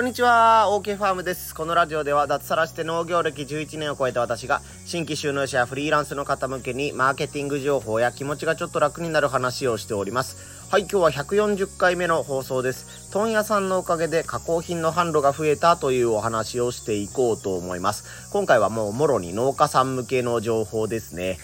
こんにちは、OK ファームです。このラジオでは脱サラして農業歴11年を超えた私が新規収納者やフリーランスの方向けにマーケティング情報や気持ちがちょっと楽になる話をしております。はい、今日は140回目の放送です。問屋さんのおかげで加工品の販路が増えたというお話をしていこうと思います。今回はもうもろに農家さん向けの情報ですね。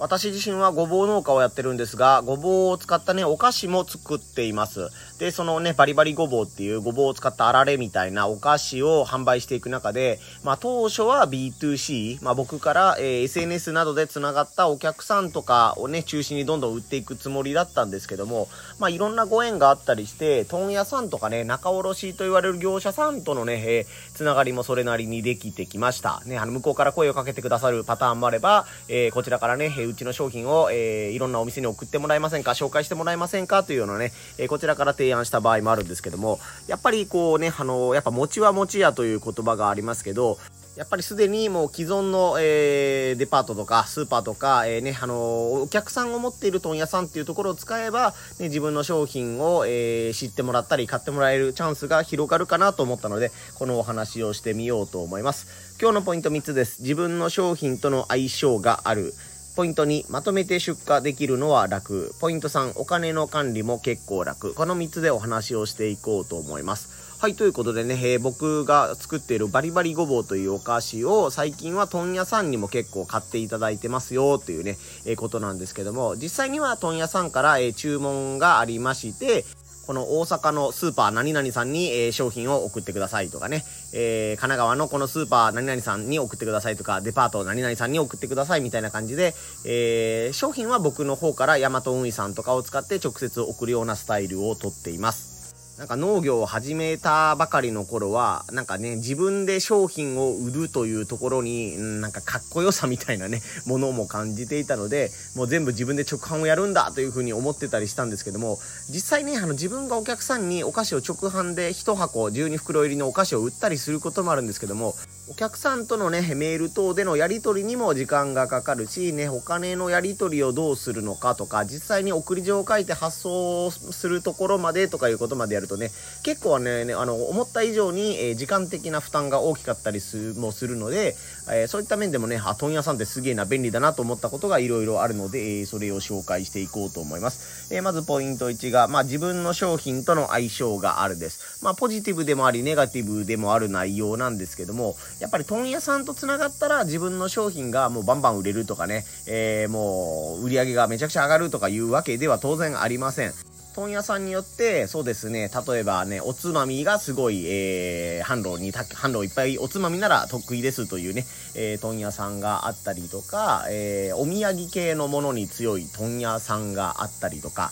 私自身はごぼう農家をやってるんですが、ごぼうを使ったね、お菓子も作っています。で、そのね、バリバリごぼうっていうごぼうを使ったあられみたいなお菓子を販売していく中で、まあ当初は B2C、まあ僕から、えー SNS などで繋がったお客さんとかをね、中心にどんどん売っていくつもりだったんですけども、まあいろんなご縁があったりして、問屋さんとかね、仲卸と言われる業者さんとのね、えーつながりもそれなりにできてきました。ね、あの、向こうから声をかけてくださるパターンもあれば、えーこちらからね、うちの商品を、えいろんなお店に送ってもらえませんか紹介してもらえませんかというようなね、えこちらから提案した場合もあるんですけども、やっぱりこうね、あのやっぱ餅は餅屋という言葉がありますけど、やっぱりすでにもう既存の、えーデパートとかスーパーとか、えーね、あのお客さんを持っている問屋さんっていうところを使えば、ね、自分の商品を、えー知ってもらったり買ってもらえるチャンスが広がるかなと思ったので、このお話をしてみようと思います。今日のポイント3つです。自分の商品との相性がある。ポイント2、まとめて出荷できるのは楽。ポイント3、お金の管理も結構楽。この3つでお話をしていこうと思います。はい、ということでね、えー僕が作っているバリバリごぼうというお菓子を最近は問屋さんにも結構買っていただいてますよというね、えーことなんですけども、実際には問屋さんから、えー注文がありまして、この大阪のスーパー何々さんに、え商品を送ってくださいとかね、えー神奈川のこのスーパー何々さんに送ってくださいとか、デパート何々さんに送ってくださいみたいな感じで、えー商品は僕の方からヤマト運輸さんとかを使って直接送るようなスタイルをとっています。なんか農業を始めたばかりの頃は、なんかね、自分で商品を売るというところに、んなんかかっこよさみたいなね、ものも感じていたので、もう全部自分で直販をやるんだというふうに思ってたりしたんですけども、実際ね、あの自分がお客さんにお菓子を直販で1箱12袋入りのお菓子を売ったりすることもあるんですけども、お客さんとのね、メール等でのやり取りにも時間がかかるし、ね、お金のやり取りをどうするのかとか、実際に送り状を書いて発送するところまでとかいうことまでやるとね、結構はね、ねあの、思った以上に、えー時間的な負担が大きかったりするもするので、えーそういった面でもね、あ、問屋さんってすげえな、便利だなと思ったことがいろいろあるので、えーそれを紹介していこうと思います。えまずポイント1が、まあ自分の商品との相性があるです。まあポジティブでもあり、ネガティブでもある内容なんですけども、やっぱり問屋さんと繋がったら自分の商品がもうバンバン売れるとかね、えもう売り上げがめちゃくちゃ上がるとかいうわけでは当然ありません。問屋さんによって、そうですね、例えばね、おつまみがすごい、えー、販路に、販路いっぱいおつまみなら得意ですというね、えー、問屋さんがあったりとか、えー、お土産系のものに強い問屋さんがあったりとか、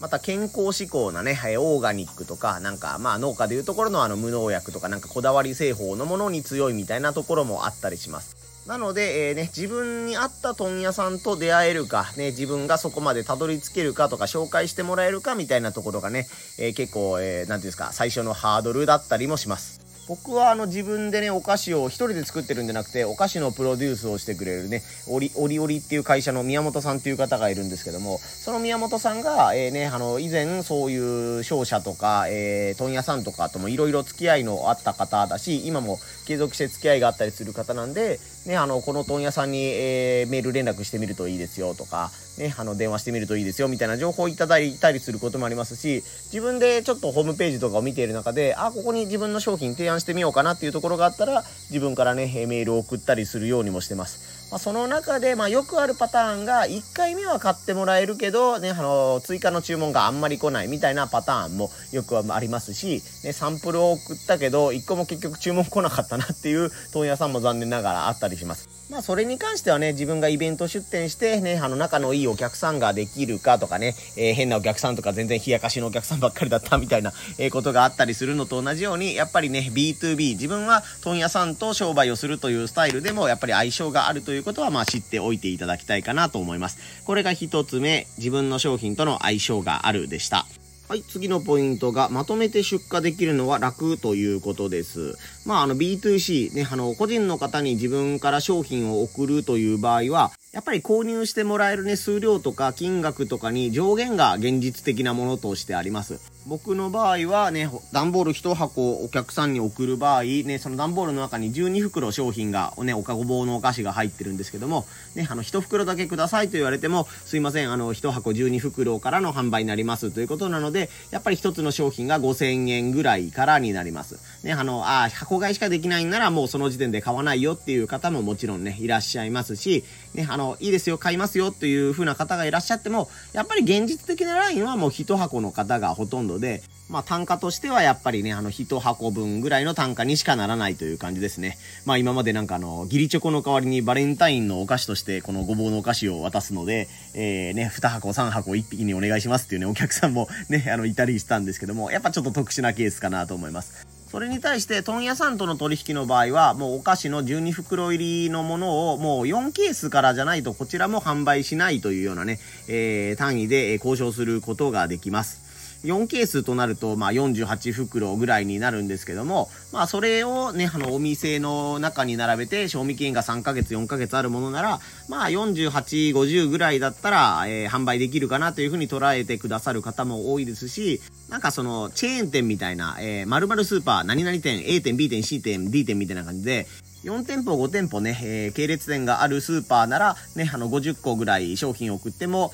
また健康志向なね、えーオーガニックとか、なんか、まあ農家でいうところのあの無農薬とか、なんかこだわり製法のものに強いみたいなところもあったりします。なので、えーね、自分に合った問屋さんと出会えるか、ね、自分がそこまでたどり着けるかとか、紹介してもらえるかみたいなところがね、えー結構、えーていうんですか、最初のハードルだったりもします。僕はあの自分でね、お菓子を一人で作ってるんじゃなくて、お菓子のプロデュースをしてくれるね、オリ、オリオリっていう会社の宮本さんっていう方がいるんですけども、その宮本さんが、えーね、あの、以前そういう商社とか、えー問屋さんとかともいろいろ付き合いのあった方だし、今も継続して付き合いがあったりする方なんで、ね、あの、この問屋さんに、えーメール連絡してみるといいですよとか、ね、あの、電話してみるといいですよみたいな情報をいただいたりすることもありますし、自分でちょっとホームページとかを見ている中で、あ、ここに自分の商品提案してみようかなっていうところがあったら、自分からね、メールを送ったりするようにもしてます。まあ、その中で、まあ、よくあるパターンが、1回目は買ってもらえるけど、ね、あの、追加の注文があんまり来ないみたいなパターンもよくありますし、ね、サンプルを送ったけど、1個も結局注文来なかったなっていう問屋さんも残念ながらあったりします。まあ、それに関してはね、自分がイベント出店して、ね、あの、仲のいいお客さんができるかとかね、えー変なお客さんとか全然冷やかしのお客さんばっかりだったみたいな、えことがあったりするのと同じように、やっぱりね、B2B、自分は問屋さんと商売をするというスタイルでも、やっぱり相性があるということは、まあ知っておいていただきたいかなと思います。これが一つ目、自分の商品との相性があるでした。はい、次のポイントが、まとめて出荷できるのは楽ということです。まあ、あの、B2C、ね、あの、個人の方に自分から商品を送るという場合は、やっぱり購入してもらえるね、数量とか金額とかに上限が現実的なものとしてあります。僕の場合はね、段ボール1箱お客さんに送る場合、ね、その段ボールの中に12袋商品が、ね、おかごぼうのお菓子が入ってるんですけども、ね、あの、1袋だけくださいと言われても、すいません、あの、1箱12袋からの販売になりますということなので、やっぱり1つの商品が5000円ぐらいからになります。ね、あの、あ箱買いしかできないんならもうその時点で買わないよっていう方ももちろんね、いらっしゃいますし、ね、あの、いいですよ、買いますよっていう風な方がいらっしゃっても、やっぱり現実的なラインはもう1箱の方がほとんどで、まあ単価としてはやっぱりね、あの1箱分ぐらいの単価にしかならないという感じですね。まあ今までなんかあの、義理チョコの代わりにバレンタインのお菓子としてこのごぼうのお菓子を渡すので、えー、ね、2箱3箱1匹にお願いしますっていうね、お客さんもね、あの、いたりしたんですけども、やっぱちょっと特殊なケースかなと思います。それに対して、問屋さんとの取引の場合は、もうお菓子の12袋入りのものを、もう4ケースからじゃないと、こちらも販売しないというようなね、えー、単位で交渉することができます。4ケースとなると、まあ、48袋ぐらいになるんですけども、まあ、それをね、あの、お店の中に並べて、賞味期限が3ヶ月、4ヶ月あるものなら、まあ、48、50ぐらいだったら、えー、販売できるかなというふうに捉えてくださる方も多いですし、なんかその、チェーン店みたいな、えー、〇〇スーパー、何々店、A 店、B 店、C 店、D 店みたいな感じで、4店舗、5店舗ね、えー、系列店があるスーパーなら、ね、あの、50個ぐらい商品を送っても、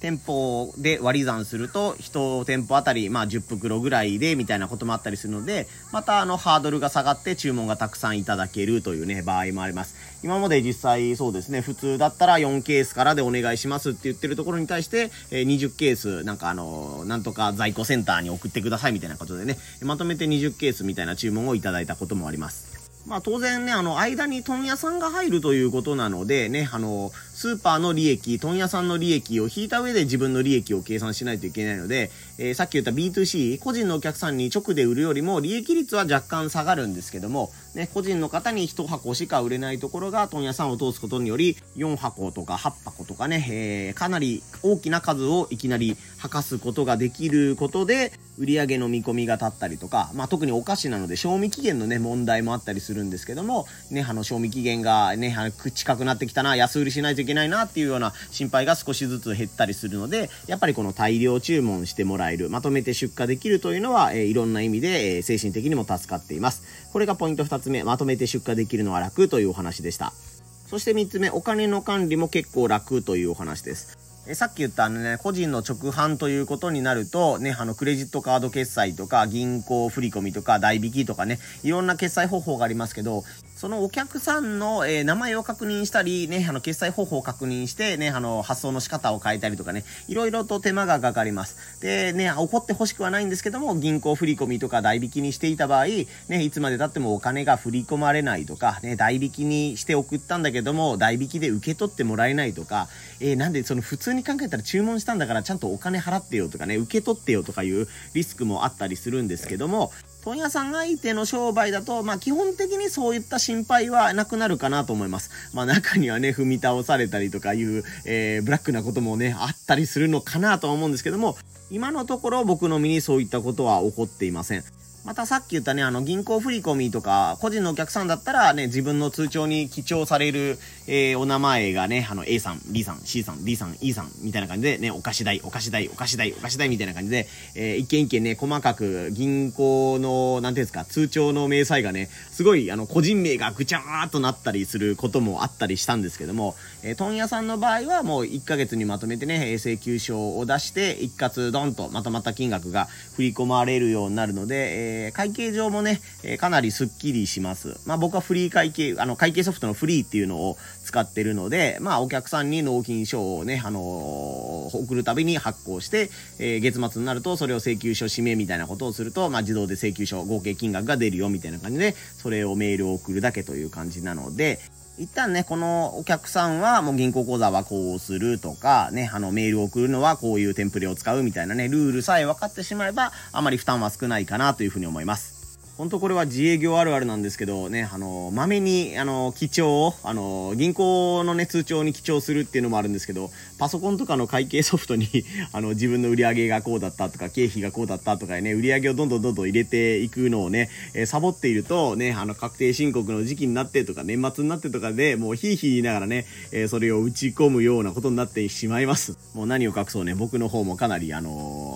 店舗で割り算すると、1店舗あたり、まあ、10袋ぐらいで、みたいなこともあったりするので、また、あの、ハードルが下がって注文がたくさんいただけるというね、場合もあります。今まで実際そうですね、普通だったら4ケースからでお願いしますって言ってるところに対して、え、20ケース、なんかあの、なんとか在庫センターに送ってくださいみたいなことでね、まとめて20ケースみたいな注文をいただいたこともあります。まあ当然ね、あの、間に問屋さんが入るということなので、ね、あの、スーパーの利益、問屋さんの利益を引いた上で自分の利益を計算しないといけないので、えー、さっき言った B2C、個人のお客さんに直で売るよりも利益率は若干下がるんですけども、ね、個人の方に1箱しか売れないところが問屋さんを通すことにより、4箱とか8箱とかね、えー、かなり大きな数をいきなり吐かすことができることで、売り上げの見込みが立ったりとか、まあ、特にお菓子なので賞味期限のね、問題もあったりするんですけども、ね、あの、賞味期限がね、あの近くなってきたな、安売りしないといけないなっていうような心配が少しずつ減ったりするので、やっぱりこの大量注文してもらえる、まとめて出荷できるというのは、えー、いろんな意味で、えー、精神的にも助かっています。これがポイント2つつ目、まとめて出荷できるのは楽というお話でした。そして3つ目、お金の管理も結構楽というお話です。えさっき言ったあのね、個人の直販ということになると、ね、あの、クレジットカード決済とか、銀行振込とか、代引きとかね、いろんな決済方法がありますけど、そのお客さんの、えー、名前を確認したり、ね、あの、決済方法を確認して、ね、あの、発送の仕方を変えたりとかね、いろいろと手間がかかります。で、ね、怒ってほしくはないんですけども、銀行振込とか代引きにしていた場合、ね、いつまで経ってもお金が振り込まれないとか、ね、代引きにして送ったんだけども、代引きで受け取ってもらえないとか、えー、なんでその普通に考えたら注文したんだからちゃんとお金払ってよとかね、受け取ってよとかいうリスクもあったりするんですけども、問屋さん相手の商売だと、まあ基本的にそういった心配はなくなるかなと思います。まあ中にはね、踏み倒されたりとかいう、えー、ブラックなこともね、あったりするのかなとは思うんですけども、今のところ僕の身にそういったことは起こっていません。またさっき言ったね、あの、銀行振込とか、個人のお客さんだったらね、自分の通帳に記帳される、えー、お名前がね、あの、A さん、B さん、C さん、D さん、E さん、みたいな感じでね、お菓子代、お菓子代、お菓子代、お菓子代みたいな感じで、えー、一件一件ね、細かく銀行の、なんていうんですか、通帳の明細がね、すごい、あの、個人名がぐちゃーっとなったりすることもあったりしたんですけども、えー、問屋さんの場合はもう1ヶ月にまとめてね、請求書を出して、一括ドンとまとまた金額が振り込まれるようになるので、えー、会計上もね、え、かなりスッキリします。まあ僕はフリー会計、あの会計ソフトのフリーっていうのを使ってるので、まあお客さんに納品書をね、あのー、送るたびに発行して、えー、月末になるとそれを請求書指名みたいなことをすると、まあ自動で請求書合計金額が出るよみたいな感じで、それをメールを送るだけという感じなので、一旦ね、このお客さんはもう銀行口座はこうするとか、ね、あのメールを送るのはこういうテンプレを使うみたいなね、ルールさえ分かってしまえば、あまり負担は少ないかなというふうに思います。本当これは自営業あるあるなんですけどね、あの、まめに、あの、記帳をあの、銀行のね、通帳に記帳するっていうのもあるんですけど、パソコンとかの会計ソフトに あの、自分の売り上げがこうだったとか、経費がこうだったとかね、売り上げをどんどんどんどん入れていくのをね、えー、サボっていると、ね、あの、確定申告の時期になってとか、年末になってとかで、もうヒーヒー言いながらね、えー、それを打ち込むようなことになってしまいます。もう何を隠そうね、僕の方もかなり、あのー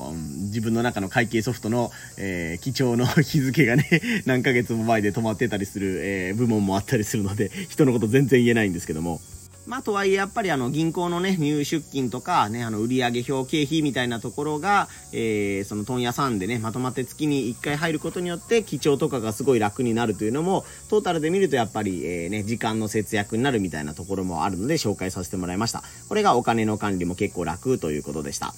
自分の中の会計ソフトの、えー、記帳の 日付がね、何ヶ月も前で止まってたりする、えー、部門もあったりするので、人のこと全然言えないんですけども。まあ、とはいえ、やっぱりあの、銀行のね、入出金とか、ね、あの、売上表経費みたいなところが、えー、その問屋さんでね、まとまって月に1回入ることによって、記帳とかがすごい楽になるというのも、トータルで見るとやっぱり、えー、ね、時間の節約になるみたいなところもあるので、紹介させてもらいました。これがお金の管理も結構楽ということでした。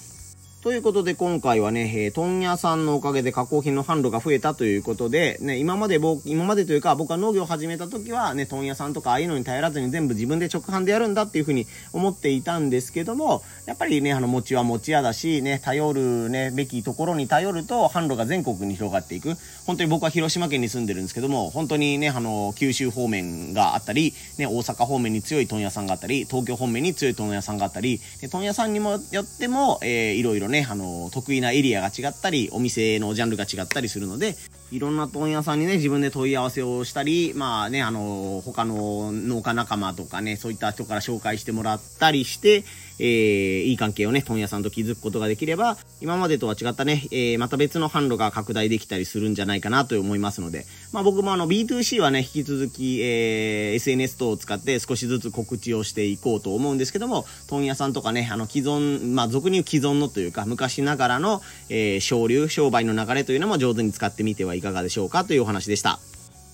ということで今回はね、えー、問屋さんのおかげで加工品の販路が増えたということで、ね、今まで僕、今までというか僕は農業を始めた時はね、問屋さんとかああいうのに頼らずに全部自分で直販でやるんだっていうふうに思っていたんですけども、やっぱりね、あの、餅は餅屋だし、ね、頼るね、べきところに頼ると販路が全国に広がっていく。本当に僕は広島県に住んでるんですけども、本当にね、あの、九州方面があったり、ね、大阪方面に強い問屋さんがあったり、東京方面に強い問屋さんがあったり、問屋さんにもよっても、えー、いろいろね、ねあの、得意なエリアが違ったり、お店のジャンルが違ったりするので、いろんな問屋さんにね、自分で問い合わせをしたり、まあね、あの、他の農家仲間とかね、そういった人から紹介してもらったりして、えー、いい関係をね、問屋さんと築くことができれば、今までとは違ったね、えー、また別の販路が拡大できたりするんじゃないかなと思いますので、まあ僕もあの B2C はね、引き続き、えー、SNS 等を使って少しずつ告知をしていこうと思うんですけども、問屋さんとかね、あの既存、まあ俗に言う既存のというか、昔ながらの、えー、商流、商売の流れというのも上手に使ってみてはいかがでしょうかというお話でした。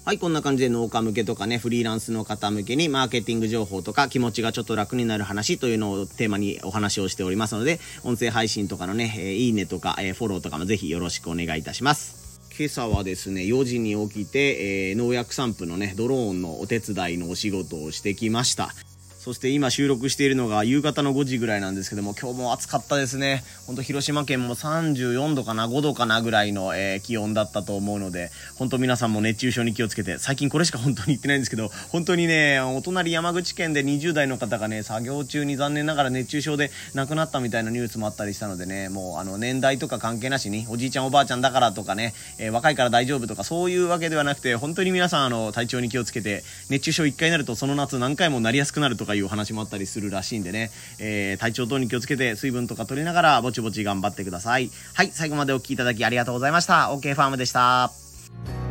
はい、こんな感じで農家向けとかね、フリーランスの方向けにマーケティング情報とか気持ちがちょっと楽になる話というのをテーマにお話をしておりますので、音声配信とかのね、えー、いいねとか、えー、フォローとかもぜひよろしくお願いいたします。今朝はですね、4時に起きて、えー、農薬散布のね、ドローンのお手伝いのお仕事をしてきました。そして今収録しているのが夕方の5時ぐらいなんですけども、今日も暑かったですね。ほんと広島県も34度かな、5度かなぐらいの、えー、気温だったと思うので、本当皆さんも熱中症に気をつけて、最近これしか本当に言ってないんですけど、本当にね、お隣山口県で20代の方がね、作業中に残念ながら熱中症で亡くなったみたいなニュースもあったりしたのでね、もうあの年代とか関係なしに、おじいちゃんおばあちゃんだからとかね、えー、若いから大丈夫とかそういうわけではなくて、本当に皆さんあの体調に気をつけて、熱中症1回になるとその夏何回もなりやすくなるとかいう話もあったりするらしいんでね、えー、体調等に気をつけて水分とか取りながらぼちぼち頑張ってください。はい、最後までお聴きいただきありがとうございました。OK ファームでした。